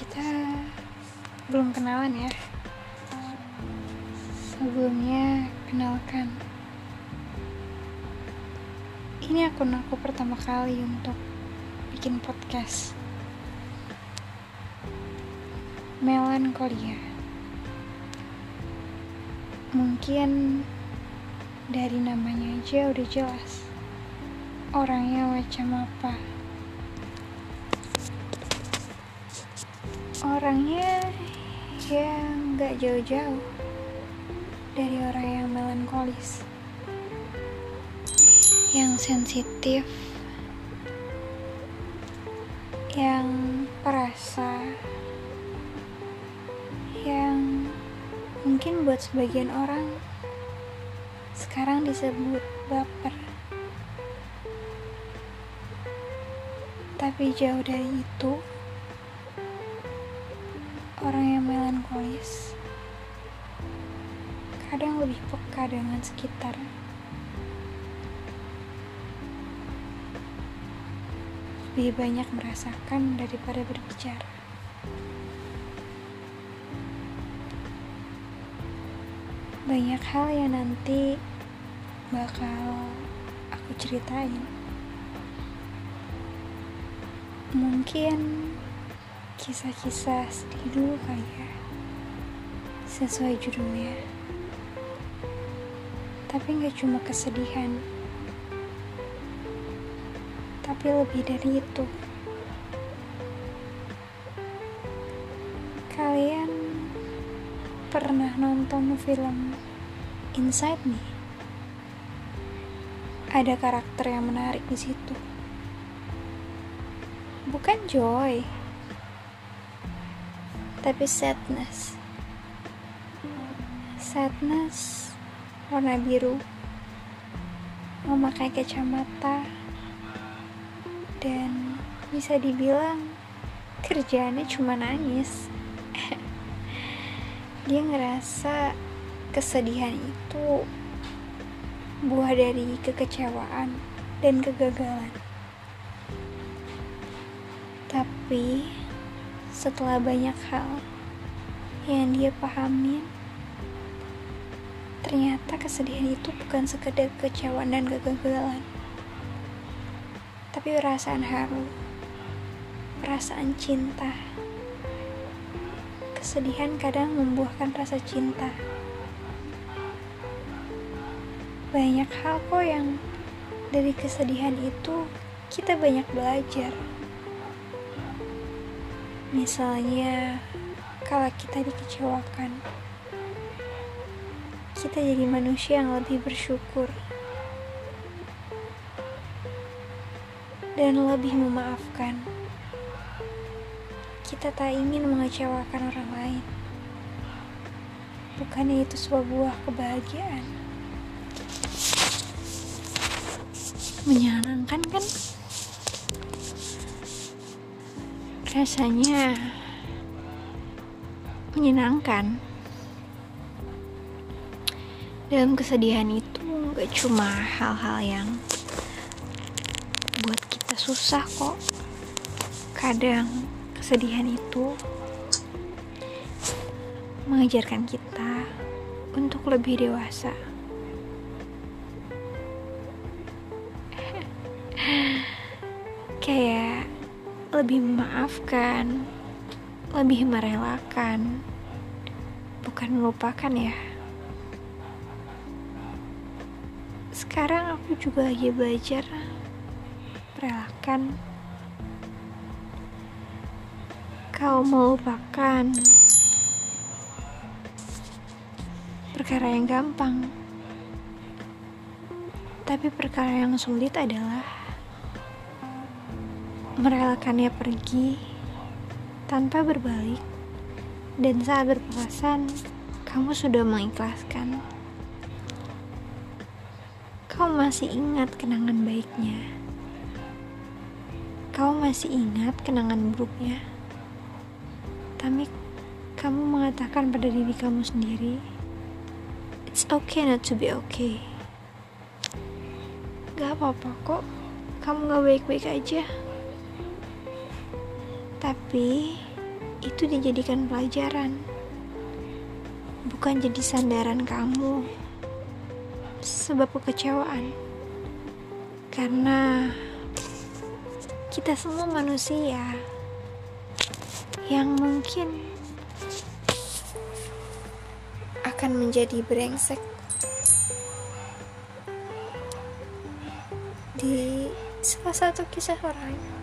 Salam kenalan ya. Sebelumnya, kenalkan. Ini akun aku pertama kali untuk bikin podcast. Melankolia. Mungkin dari namanya aja udah jelas. Orangnya macam apa? Orangnya ya nggak jauh-jauh dari orang yang melankolis, yang sensitif, yang perasa, yang mungkin buat sebagian orang sekarang disebut baper. Tapi jauh dari itu, orang yang melankolis kadang lebih peka dengan sekitar. Lebih banyak merasakan daripada berbicara. Banyak hal yang nanti bakal aku ceritain. Mungkin kisah-kisah sedih dulu kali ya. Sesuai judulnya. Tapi nggak cuma kesedihan. Tapi lebih dari itu. Kalian pernah nonton film Inside Me? Ada karakter yang menarik di situ. Bukan Joy tapi sadness. Sadness warna biru. Memakai kacamata. Dan bisa dibilang kerjaannya cuma nangis. Dia ngerasa kesedihan itu buah dari kekecewaan dan kegagalan. Tapi setelah banyak hal yang dia pahamin ternyata kesedihan itu bukan sekedar kecewaan dan kegagalan tapi perasaan haru perasaan cinta. Kesedihan kadang membuahkan rasa cinta. Banyak hal kok yang dari kesedihan itu kita banyak belajar Misalnya, kalau kita dikecewakan, kita jadi manusia yang lebih bersyukur dan lebih memaafkan. Kita tak ingin mengecewakan orang lain. Bukannya itu sebuah kebahagiaan. Menyenangkan kan? Rasanya menyenangkan. Dalam kesedihan itu gak cuma hal-hal yang buat kita susah kok. Kadang kesedihan itu mengajarkan kita untuk lebih dewasa. Kayak lebih memaafkan, lebih merelakan, bukan melupakan ya. Sekarang aku juga lagi belajar merelakan. Kau melupakan perkara yang gampang, tapi perkara yang sulit adalah merelakannya pergi tanpa berbalik, dan saat berpapasan, kamu sudah mengikhlaskan. Kau masih ingat kenangan baiknya. Kau masih ingat kenangan buruknya. Tapi kamu mengatakan pada diri kamu sendiri, It's okay not to be okay. Gak apa-apa kok, kamu gak baik-baik aja. Tapi itu dijadikan pelajaran bukan jadi sandaran kamu sebab kekecewaan. Karena kita semua manusia yang mungkin akan menjadi brengsek di salah satu kisah orang